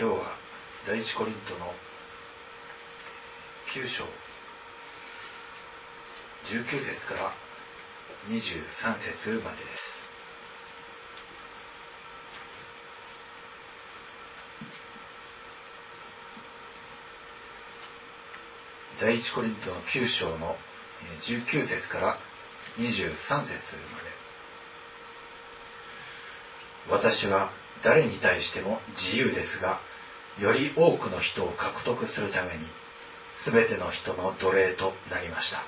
今日は第一コリントの9章19節から23節までです。第一コリントの9章の19節から23節まで。私は誰に対しても自由ですがより多くの人を獲得するために全ての人の奴隷となりました。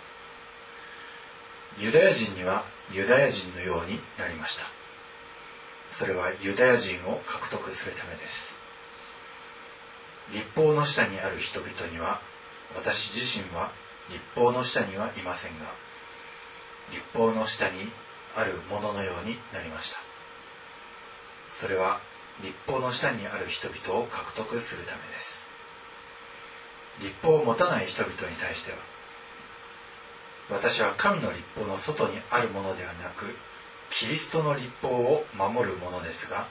ユダヤ人にはユダヤ人のようになりました。それはユダヤ人を獲得するためです。立法の下にある人々には私自身は立法の下にはいませんが立法の下にあるもののようになりました。それは立法の下にある人々を獲得するためです。立法を持たない人々に対しては私は神の立法の外にあるものではなくキリストの立法を守るものですが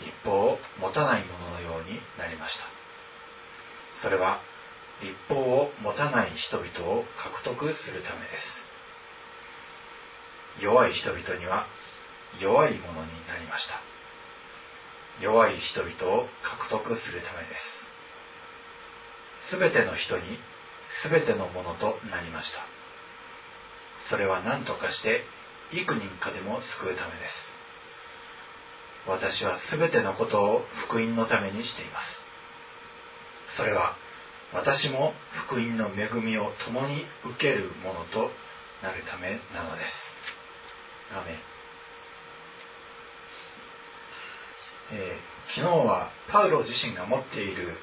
立法を持たないもののようになりました。それは立法を持たない人々を獲得するためです。弱い人々には弱いものになりました。弱い人々を獲得するためです。すべての人にすべてのものとなりました。それは何とかして幾人かでも救うためです。私はすべてのことを福音のためにしています。それは私も福音の恵みを共に受けるものとなるためなのです。アメンえー、昨日はパウロ自身が持っている、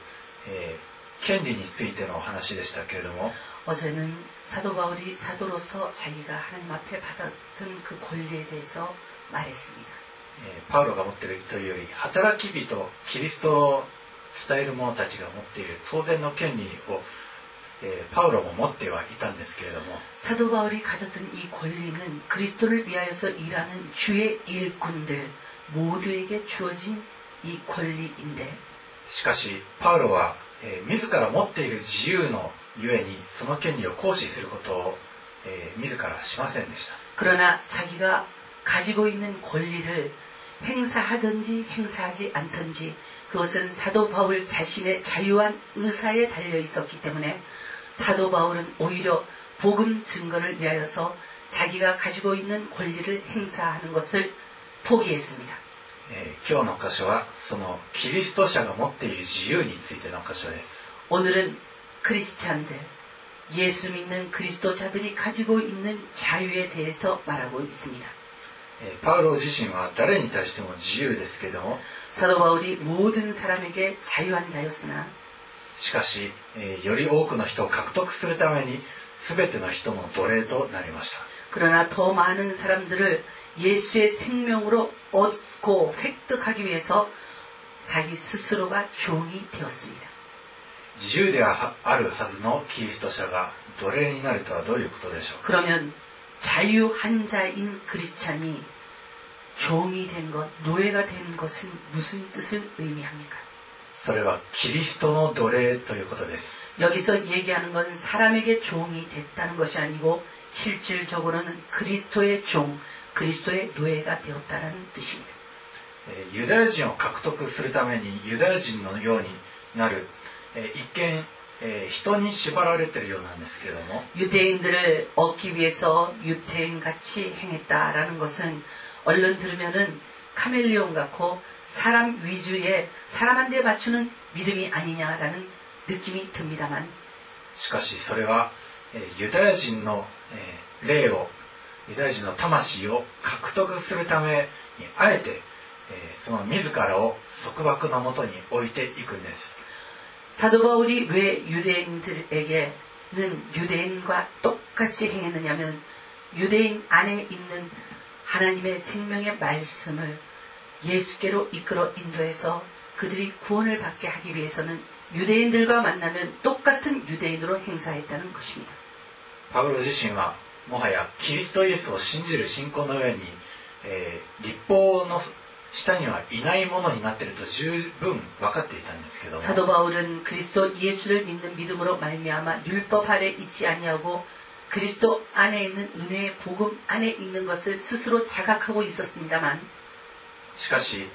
えー、権利についての話でしたけれども어제는사도바울이사도로서자기가하나님앞에받았던그권리에대해서말했습니다パウロが持っているというより働き人キリストを伝える者たちが持っている当然の権利を、えー、パウロも持ってはいたんですけれども사도바울이가졌던이권리는그리스도를위하여서일하는주의일꾼들 모두에게 주어진 이 권리인데 しかしパウロは、えー、自ら持っている自由のゆえにその権利を行使することを、えー、自らしませんでした。 그러나 자기가 가지고 있는 권리를 행사하든지 행사하지 않든지 그것은 사도 바울 자신의 자유한 의사에 달려 있었기 때문에 사도 바울은 오히려 복음 증거를 위하여서 자기가 가지고 있는 권리를 행사하는 것을 ポ기スミ 니. 今日の箇所はそのキリスト者が持っている自由についての箇所です.오늘 은, 믿는들이 가지고 있는 자유에 대해서 말하고 있습니 다. パウロ自身は誰に対しても自由ですけども、사도바울이모든사람에게자유한자였으나しかし、より多くの人を獲得するために、すべての人の奴隷となりました。그러나더많은사람들을 예수의 생명으로 얻고 획득하기 위해서 자기 스스로가 종이 되었습니다. 自由であるはずのキリスト者が奴隷になるとはどういうことでしょうか 그러면 자유한 자인 크리스찬이 종이 된 것, 노예가 된 것은 무슨 뜻을 의미합니까? それはキリストの奴隷ということです。 여기서 얘기하는 건 사람에게 종이 됐다는 것이 아니고 실질적으로는 그리스도의 종, 그리스도의 노예가 되었다는 뜻입니다. ユダヤ人を獲得するためにユダヤ人のようになる一見人に縛られているようなんですけれども 유대인들을 얻기 위해서 유태인 같이 행했다라는 것은 얼른 들으면은 카멜리온 같고 사람 위주의 사람한테 맞추는 믿음이 아니냐라는 느낌이 듭니다만 しかしそれはユダヤ人の霊を ユダヤ人の魂を獲得するためにあえてその自らを束縛のもとに置いていくんです 사도 바울이 왜 유대인들에게는 유대인과 똑같이 행했느냐면 유대인 안에 있는 하나님의 생명의 말씀을 예수께로 이끌어 인도해서 그들이 구원을 받게 하기 위해서는 유대인들과 만나면 똑같은 유대인으로 행사했다는 것입니다. パウロ自身は もはやキリストイエスを信じる信仰の上に、えー、立法の 下にはいないものになっていると十分分かっていたんですけども 사도 바울은 그리스도 예수를 믿는 믿음으로 말미암아 율법 아래 있지 아니하고 그리스도 안에 있는 은혜의 복음 안에 있는 것을 스스로 자각하고 있었습니다만 しかし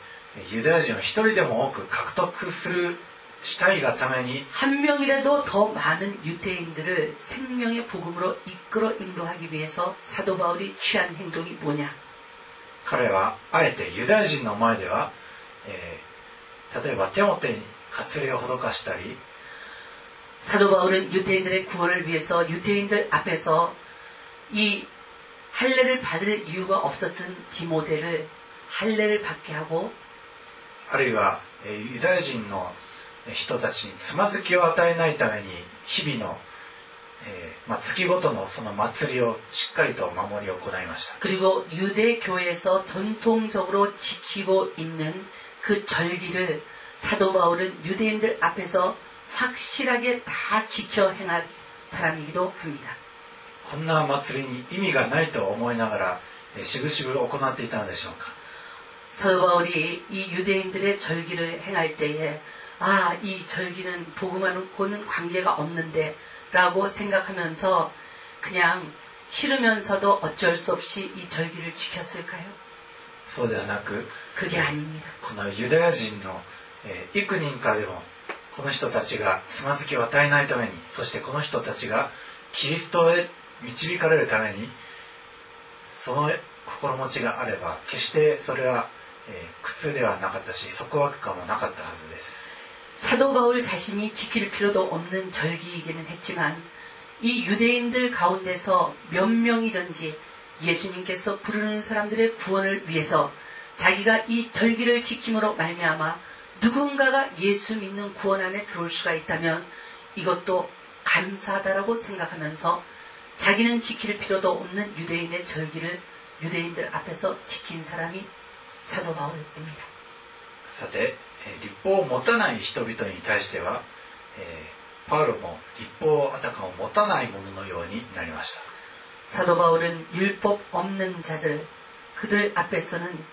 ユダヤ人を一人でも多く獲得する したいがために 한 명이라도 더 많은 유대인들을 생명의 복음으로 이끌어 인도하기 위해서 사도 바울이 취한 행동이 뭐냐? 彼はあえてユダヤ人の前では、えー例えば手も手に割礼を施したり 사도 바울은 유대인들의 구원을 위해서 유대인들 앞에서 이 할례를 받을 이유가 없었던 디모데를 할례를 받게 하고 あるいは、えーユダヤ人の 人たちにつまずきを与えないために日々の、えーまあ、月ごとのその祭りをしっかりと守り行いました 그리고 유대 교회에서 전통적으로 지키고 있는 그 절기를 사도 바울은 유대인들 앞에서 확실하게 다 지켜 행한 사람이기도 합니다. こんな祭りに意味がないと思いながら、えーしぶしぶ行っていたのでしょうか 사도 바울이 이 유대인들의 절기를 행할 때에 아, 이 절기는 복음하고는 관계가 없는데 라고 생각하면서 그냥 싫으면서도 어쩔 수 없이 이 절기를 지켰을까요? そうではなく 그게 아닙니다. このユダヤ人の、えー幾人かでもこの人たちがつまずきを与えないためにそしてこの人たちがキリストへ導かれるためにその心持ちがあれば決してそれは、えー苦痛ではなかったし束縛感もなかったはずです 사도 바울 자신이 지킬 필요도 없는 절기이기는 했지만 이 유대인들 가운데서 몇 명이든지 예수님께서 부르는 사람들의 구원을 위해서 자기가 이 절기를 지킴으로 말미암아 누군가가 예수 믿는 구원 안에 들어올 수가 있다면 이것도 감사하다라고 생각하면서 자기는 지킬 필요도 없는 유대인의 절기를 유대인들 앞에서 지킨 사람이 사도 바울입니다. 사대 立法を持たない人々に対しては、えーパウロも立法あたかも持たないもののようになりました 사도 바울은 율법 없는 자들, 그들 앞에서는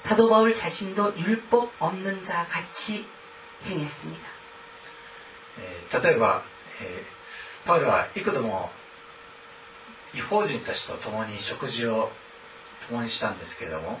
사도 바울 자신도 율법 없는 자 같이 행했습니다. えー例えば、えーパウロは幾度も違法人たちと共に食事を共にしたんですけれども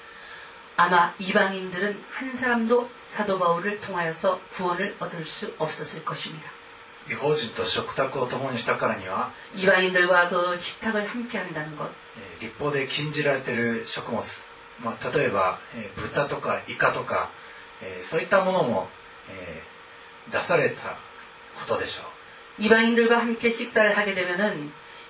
아마 이방인들은 한 사람도 사도 바울을 통하여서 구원을 얻을 수 없었을 것입니다. 違法人と食卓を共にしたからには 이방인들과 그 식탁을 함께 한다는 것, えー立法で禁じられている食物、まあ、例えば、えー豚とかイカとか、えーそういったものも、えー出されたことでしょ 이방인들과 함께 식사를 하게 되면은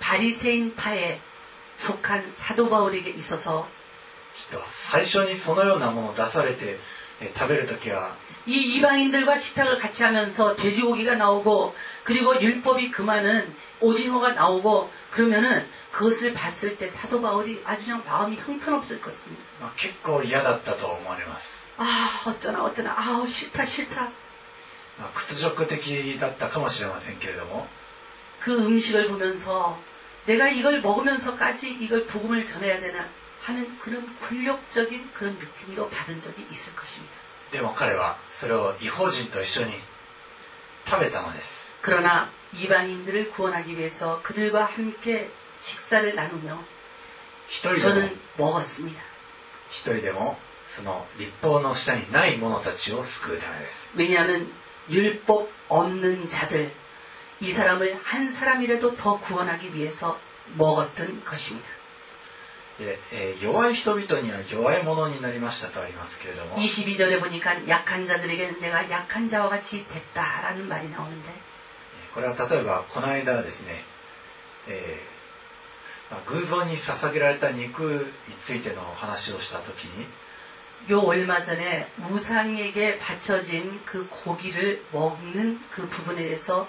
바리새인파에 속한 사도 바울에게 있어서 きっと最初にそのようなものを出されて、えー食べるときは 이 이방인들과 식탁을 같이 하면서 돼지고기가 나오고 그리고 율법이 금하는 오징어가 나오고 그러면은 그것을 봤을 때 사도 바울이 아주 그냥 마음이 형편없을 것입니다. まあ結構嫌だったと思われます、 아 어쩌나 어쩌나 아우 싫다 싫다 まあ屈辱的だったかもしれませんけれども 그 음식을 보면서 내가 이걸 먹으면서까지 이걸 복음을 전해야 되나 하는 그런 굴욕적인 그런 느낌도 받은 적이 있을 것입니다. でも彼はそれを違法人と一緒に食べたのです 그러나 이방인들을 구원하기 위해서 그들과 함께 식사를 나누며 一人でも 저는 먹었습니다. 一人でも その立法の下にない者たちを救うためです 왜냐하면 율법 없는 자들 이 사람을 한 사람이라도 더 구원하기 위해서 먹었던 것입니다. で、えー弱い人々には弱い者になりましたとありますけれども 22절에 보니까 약한 자들에게는 내가 약한 자와 같이 됐다라는 말이 나오는데 これは例えばこの間ですね、えーまあ偶像に捧げられた肉についての話をした時に 요 얼마 전에 우상에게 바쳐진 그 고기를 먹는 그 부분에 대해서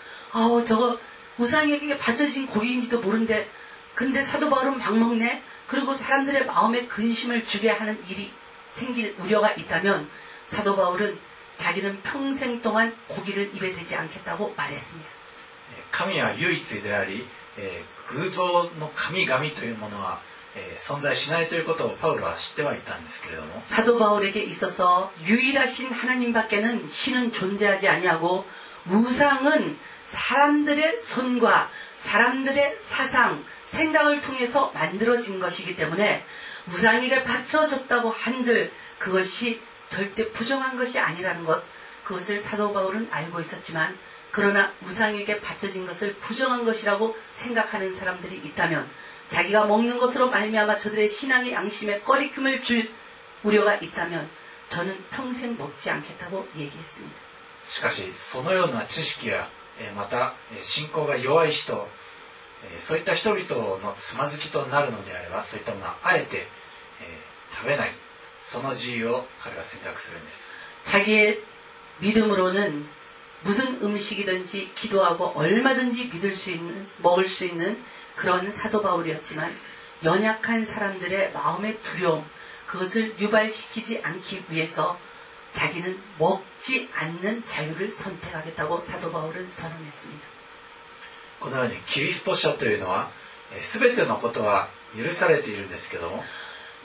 아우 저거 우상에게 바쳐진 고기인지도 모른데 근데 사도 바울은 밥 먹네? 그리고 사람들의 마음에 근심을 주게 하는 일이 생길 우려가 있다면 사도 바울은 자기는 평생 동안 고기를 입에 대지 않겠다고 말했습니다. 神は唯一であり偶像の神々というものは存在しないということをパウロは知ってはいたんですけれども 사도 바울에게 있어서 유일하신 하나님밖에는 신은 존재하지 아니하고 우상은 사람들의 손과 사람들의 사상, 생각을 통해서 만들어진 것이기 때문에 우상에게 바쳐졌다고 한들 그것이 절대 부정한 것이 아니라는 것 그것을 사도 바울은 알고 있었지만 그러나 우상에게 바쳐진 것을 부정한 것이라고 생각하는 사람들이 있다면 자기가 먹는 것으로 말미암아 저들의 신앙의 양심에 꺼리낌을 줄 우려가 있다면 저는 평생 먹지 않겠다고 얘기했습니다. しかしそのような知識や、えー また信仰が弱い人そういった人々のつまずきとなるのであればそういったものはあえて食べないその自由を彼は選択するんです자기의믿음으로는무슨음식이든지기도하고얼마든지믿을수있는먹을수있는그런사도바울이었지만연약한사람들의마음의두려움그것을유발시키지않기위해서 자기는 먹지 않는 자유를 선택하겠다고 사도 바울은 선언했습니다. このようにキリスト者というのは、えー全てのことは許されているんですけども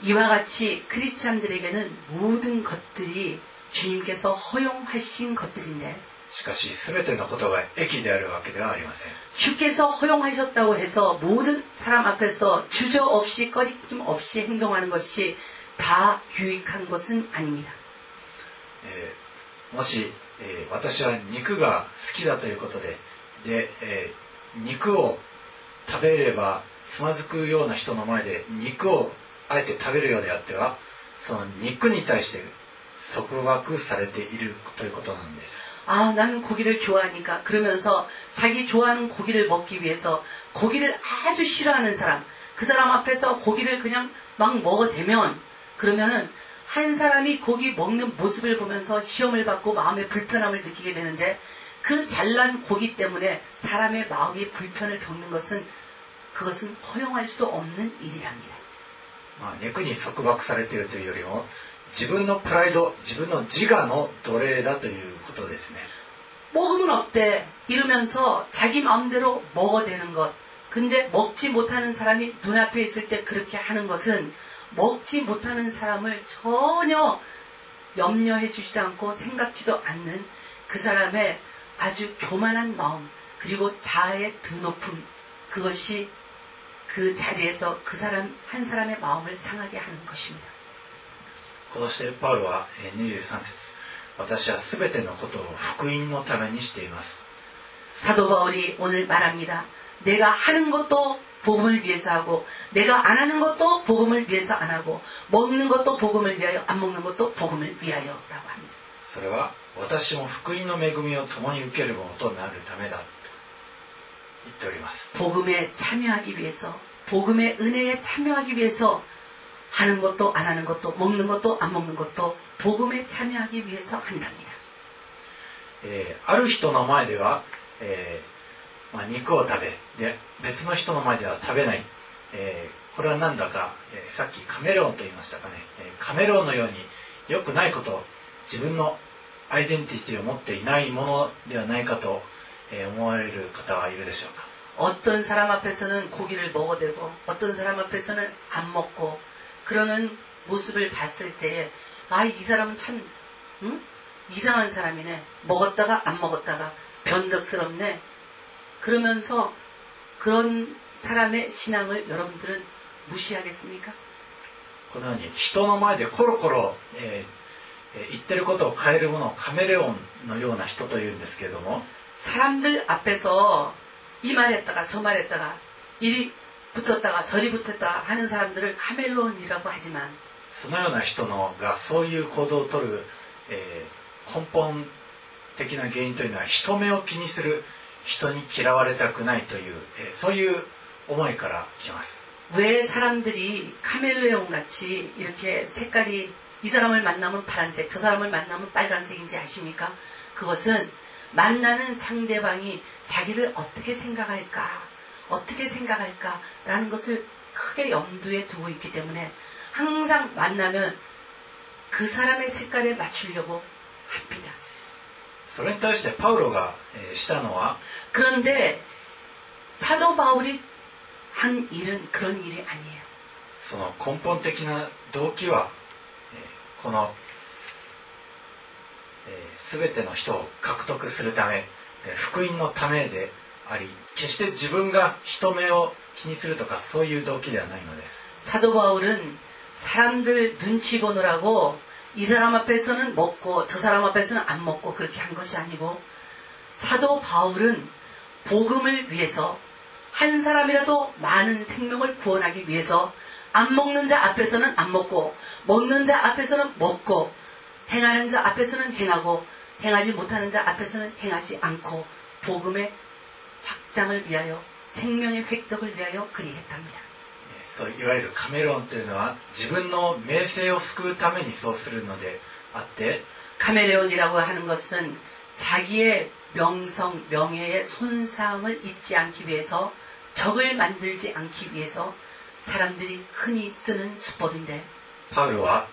이와 같이 크리스찬들에게는 모든 것들이 주님께서 허용하신 것들인데 しかし全てのことが益であるわけではありません 주께서 허용하셨다고 해서 모든 사람 앞에서 주저 없이 꺼리낌 없이 행동하는 것이 다 유익한 것은 아닙니다. えーもし、えー私は肉が好きだということでで、えー肉を食べればつまずくような人の前で肉をあえて食べるようであってはその肉に対して束縛されているということなんです 아, 나는 고기를 좋아하니까 그러면서 자기 좋아하는 고기를 먹기 위해서 고기를 아주 싫어하는 사람, 그 사람 앞에서 고기를 그냥 막 먹어대면 그러면은 한 사람이 고기 먹는 모습을 보면서 시험을 받고 마음의 불편함을 느끼게 되는데 그 잘난 고기 때문에 사람의 마음이 불편을 겪는 것은 그것은 허용할 수 없는 일이랍니다. まあ、肉に束縛されているというよりも自分のプライド自分の自我の奴隷だということですね 먹으면 어때? 이러면서 자기 마음대로 먹어대는 것. 근데 먹지 못하는 사람이 눈앞에 있을 때 그렇게 하는 것은 먹지 못하는 사람을 전혀 염려해 주지도 않고 생각지도 않는 그 사람의 아주 교만한 마음, 그리고 자아의 드높음, 그것이 그 자리에서 그 사람, 한 사람의 마음을 상하게 하는 것입니다. こうしてパウロはえー23節私は全てのことを福音のためにしています 사도 바울이 오늘 말합니다. 내가 하는 것도 복음을 위해서 하고, 내가 안 하는 것도 복음을 위해서 안 하고, 먹는 것도 복음을 위하여, 안 먹는 것도 복음을 위하여라고 합니다. それは私も福音の恵みを共に受けるものとなるためだと言っております 복음에 참여하기 위해서, 복음의 은혜에 참여하기 위해서 하는 것도 안 하는 것도, 먹는 것도 안 먹는 것도 복음에 참여하기 위해서 한답니다. えーある人の前では、えー まあ、肉を食べで別の人の前では食べない、えー、これは何だか、えー、さっきカメロンと言いましたかね、えカメロンのように良くないこと自分のアイデンティティを持っていないものではないかと、え思われる方はいるでしょうか。어떤 사람 앞에서는 고기를 먹어대고 어떤 사람 앞에서는 안 먹고 그러는 모습을 봤을 때에 아 이 사람은 참 응? 이상한 사람이 네. 먹었다가 안 먹었다가 변덕스럽 네. 그러면서 그런 사람의 신앙을 여러분들은 무시하겠습니 까? このように人の前でコロコロ、え、言ってることを変えるものをカメレオンのような人というんですけれども사람들앞에서이말했다가저말했다가이리붙었다가저리붙었다하는사람들을카이라고하지만そのような人のがそういう行動をとる、え、根本的な原因というのは人目を気にする 人に嫌われたくないという、えーそういう思いから来ます 왜 사람들이 카멜레온 같이 이렇게 색깔이 이 사람을 만나면 파란색, 저 사람을 만나면 빨간색인지 아십니까? 그것은 만나는 상대방이 자기를 어떻게 생각할까, 어떻게 생각할까라는 것을 크게 염두에 두고 있기 때문에 항상 만나면 그 사람의 색깔에 맞추려고 합니다. それに対してパウロがしたのは그런데사도바울이한일은그런일이아니에 요. その根本的な動機はこの全ての人を獲得するため福音のためであり決して自分が人目を気にするとかそういう動機ではないのです。사도바울은사람들눈치보느라고 이 사람 앞에서는 먹고 저 사람 앞에서는 안 먹고 그렇게 한 것이 아니고 사도 바울은 복음을 위해서 한 사람이라도 많은 생명을 구원하기 위해서 안 먹는 자 앞에서는 안 먹고 먹는 자 앞에서는 먹고 행하는 자 앞에서는 행하고 행하지 못하는 자 앞에서는 행하지 않고 복음의 확장을 위하여 생명의 획득을 위하여 그리했답니다. えーそういわゆるカメロンというのは自分の名声を救うためにそうするのであって 카멜레온이라고 하는 것은 자기의 명성, 명예의 손상을 입지 않기 위해서 적을 만들지 않기 위해서 사람들이 흔히 쓰는 수법인데 パウロは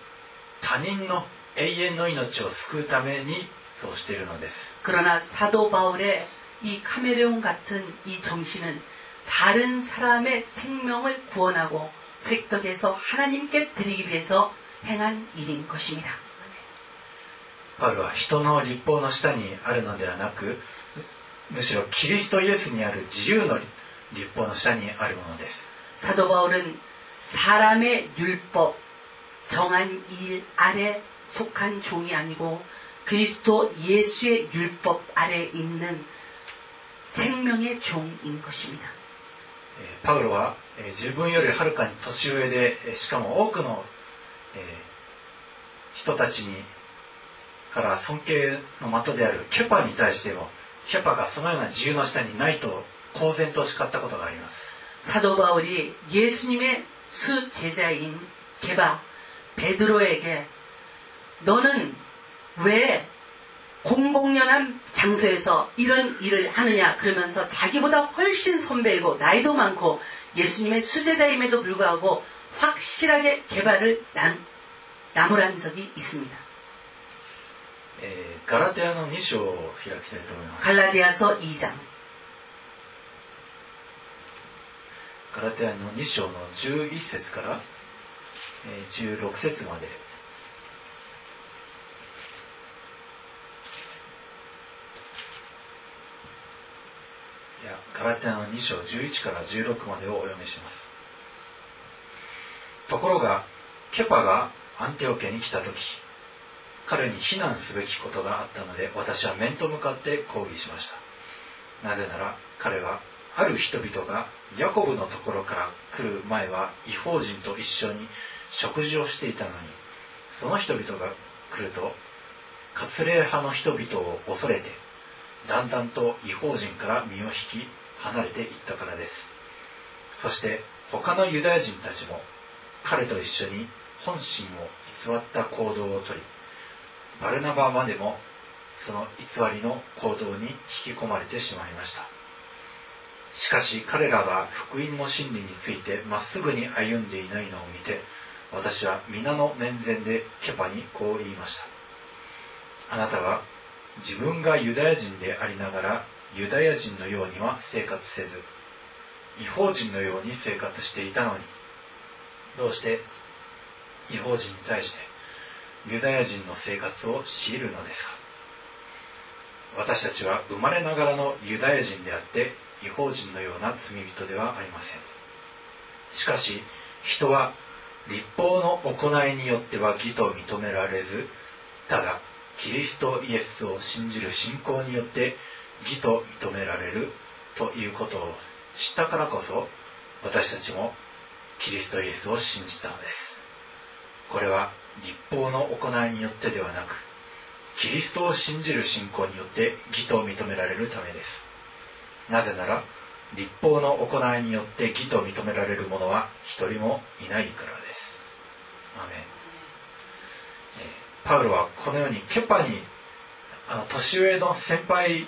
他人の永遠の命を救うためにそうしているのです 그러나 사도 바울의 이 카멜레온 같은 이 정신은 다른 사람의 생명을 구원하고 획득해서 하나님께 드리기 위해서 행한 일인 것입니다. パウロは人の立法の下にあるのではなくむしろキリストイエスにある自由の立法の下にあるものです 사도 바울은 사람의 율법, 정한 일 아래 속한 종이 아니고 그리스도 예수의 율법 아래 있는 생명의 종인 것입니다. パウロは自分よりはるかに年上でしかも多くの人たちにから尊敬の的であるケパに対してもケパがそのような自由の下にないと公然と叱ったことがあります。사도바울이예수님의수제자인케바베에게너는왜 공공연한 장소에서 이런 일을 하느냐 그러면서 자기보다 훨씬 선배이고 나이도 많고 예수님의 수제자임에도 불구하고 확실하게 개발을 남, 나무란 적이 있습니다. えーガラテヤの2章を開きたいと思います 갈라디아서 2장 ガラテヤの2章の11節から、えー16節まで ラテヤの2章11から16までをお読みします。ところがケパがアンテオ家に来た時彼に非難すべきことがあったので私は面と向かって抗議しました。なぜなら彼はある人々がヤコブのところから来る前は違法人と一緒に食事をしていたのにその人々が来ると割礼派の人々を恐れてだんだんと違法人から身を引き離れていったからですそして他のユダヤ人たちも彼と一緒に本心を偽った行動をとりバルナバまでもその偽りの行動に引き込まれてしまいましたしかし彼らが福音の真理についてまっすぐに歩んでいないのを見て私は皆の面前でケパにこう言いました。あなたは自分がユダヤ人でありながらユダヤ人のようには生活せず、違法人のように生活していたのに、どうして違法人に対してユダヤ人の生活を強いるのですか？私たちは生まれながらのユダヤ人であって違法人のような罪人ではありません。しかし人は立法の行いによっては義と認められず、ただキリストイエスを信じる信仰によって義と認められるということを知ったからこそ私たちもキリストイエスを信じたのです。これは立法の行いによってではなく、キリストを信じる信仰によって義と認められるためです。なぜなら、立法の行いによって義と認められる者は一人もいないからです。アメ。パウロはこのようにケパに、あの、年上の先輩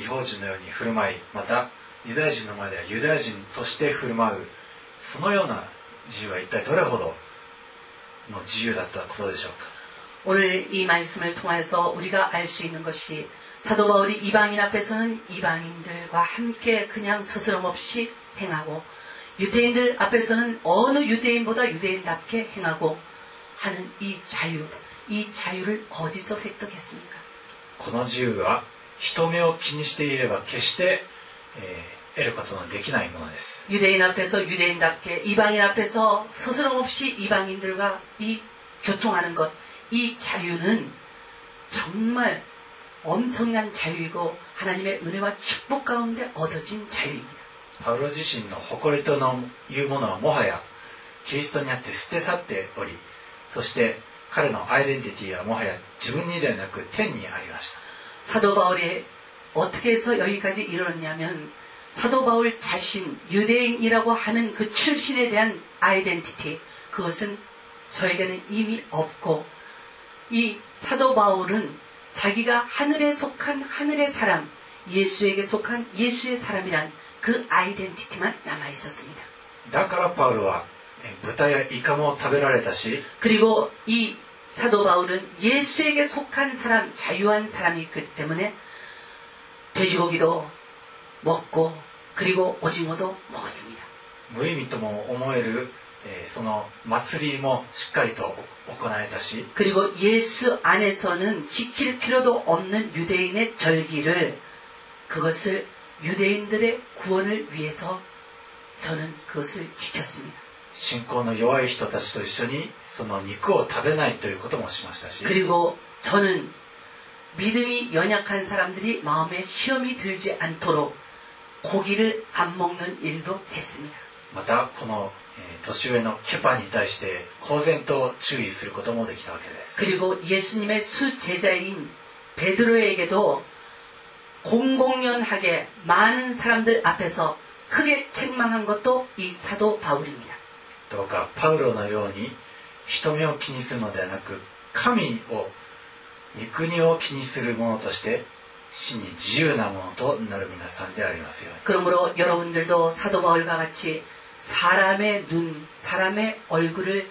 違法人のように振る舞い、またユダヤ人の前ではユダヤ人として振る舞う、そのような自由は一体どれほどの自由だったことでしょうか。 오늘 이 말씀을 통해서 우리가 알 수 있는 것이 사도 바울이 이방인 앞에서는 이방인들과 함께 그냥 스스럼 없이 행하고 유대인들 앞에서는 어느 유대인보다 유대인답게 행하고 하는 이 자유, 이 자유를 어디서 획득했습니까? この自由は 人目を気にしていれば決して、えー得ることのできないものです。 유대인 앞에서 유대인답게 이방인 앞에서 스스럼 없이 이방인들과 이 교통하는 것, 이 자유는 정말 엄청난 자유이고 하나님의 은혜와 축복 가운데 얻어진 자유입니다. パウロ自身の誇りとのいうものはもはやキリストにあって捨て去っており、そして彼のアイデンティティはもはや自分にではなく天にありました。 사도 바울이 어떻게 해서 여기까지 이르렀냐면 사도 바울 자신 유대인이라고 하는 그 출신에 대한 아이덴티티 그것은 저에게는 이미 없고 이 사도 바울은 자기가 하늘에 속한 하늘의 사람 예수에게 속한 예수의 사람이란 그 아이덴티티만 남아 있었습니다. だからパウロはえ豚やイカも食べられたし、 그리고 이 사도 바울은 예수에게 속한 사람, 자유한 사람이기 때문에 돼지고기도 먹고 그리고 오징어도 먹었습니다. 無意味とも思える、えーその祭りもしっかりと行えたし、 그리고 예수 안에서는 지킬 필요도 없는 유대인의 절기를 그것을 유대인들의 구원을 위해서 저는 그것을 지켰습니다. 信仰の弱い人たちと一緒にその肉を食べないということもしましたし、 그리고 저는 믿음이 연약한 사람들이 마음에 시험이 들지 않도록 고기를 안 먹는 일도 했습니다. またこの、えー年上のケパに対して公然と注意することもできたわけです。 그리고 예수님의 수제자인 베드로에게도 공공연하게 많은 사람들 앞에서 크게 책망한 것도 이 사도 바울입니다. 다 どうかパウロのように人目を気にするのではなく神を御国を気にする者として真に自由なものとなる皆さんでありますように 그러므로 여러분들도 사도 바울과 같이 사람의 눈, 사람의 얼굴을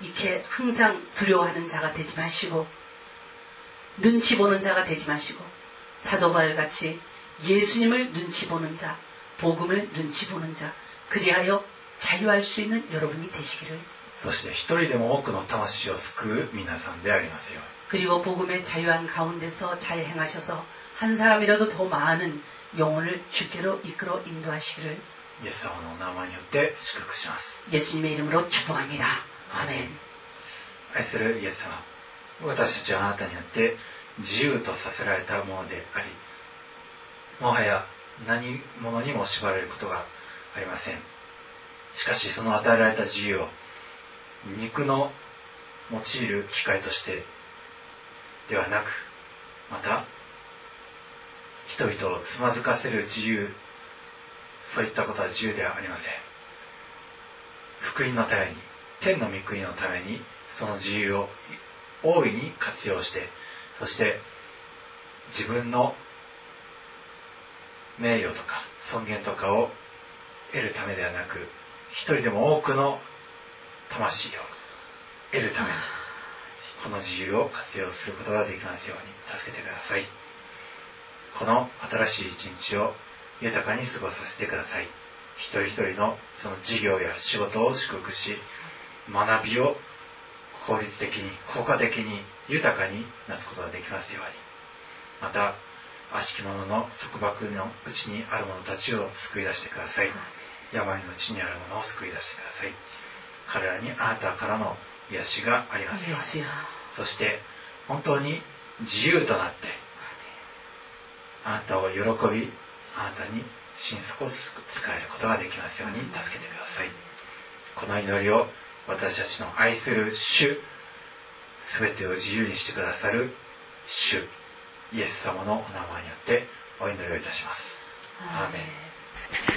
이렇게 항상 두려워하는 자가 되지 마시고 눈치 보는 자가 되지 마시고 사도 바울 같이 예수님을 눈치 보는 자, 복음을 눈치 보는 자, 그리하여 자유할 수 있는 여러분이 되시기를 そして一人でも多くの魂を救う皆さんでありますように 그리고 복음의 자유한 가운데서 잘 행하셔서 한 사람이라도 더 많은 영혼을 주께로 이끌어 인도하시기를 イエス様のお名前によって祝福します 예수님의 이름으로 축복합니다. 아멘. 愛するイエス様私たちはあなたによって自由とさせられたものでありもはや何者にも縛られることがありません しかしその与えられた自由を肉の用いる機会としてではなく、また、人々をつまずかせる自由、そういったことは自由ではありません。福音のために、天の御国のために、その自由を大いに活用して、そして自分の名誉とか尊厳とかを得るためではなく、一人でも多くの魂を得るために、この自由を活用することができますように助けてください。この新しい一日を豊かに過ごさせてください。一人一人のその事業や仕事を祝福し、学びを効率的に、効果的に、豊かになすことができますように。また、悪しき者の束縛のうちにある者たちを救い出してください。病のうちにある者を救い出してください。彼らにあなたからの癒しがありますように。そして、本当に自由となって、あなたを喜び、あなたに心底を使えることができますように助けてください。この祈りを私たちの愛する主、すべてを自由にしてくださる主、イエス様のお名前によってお祈りをいたします。アーメン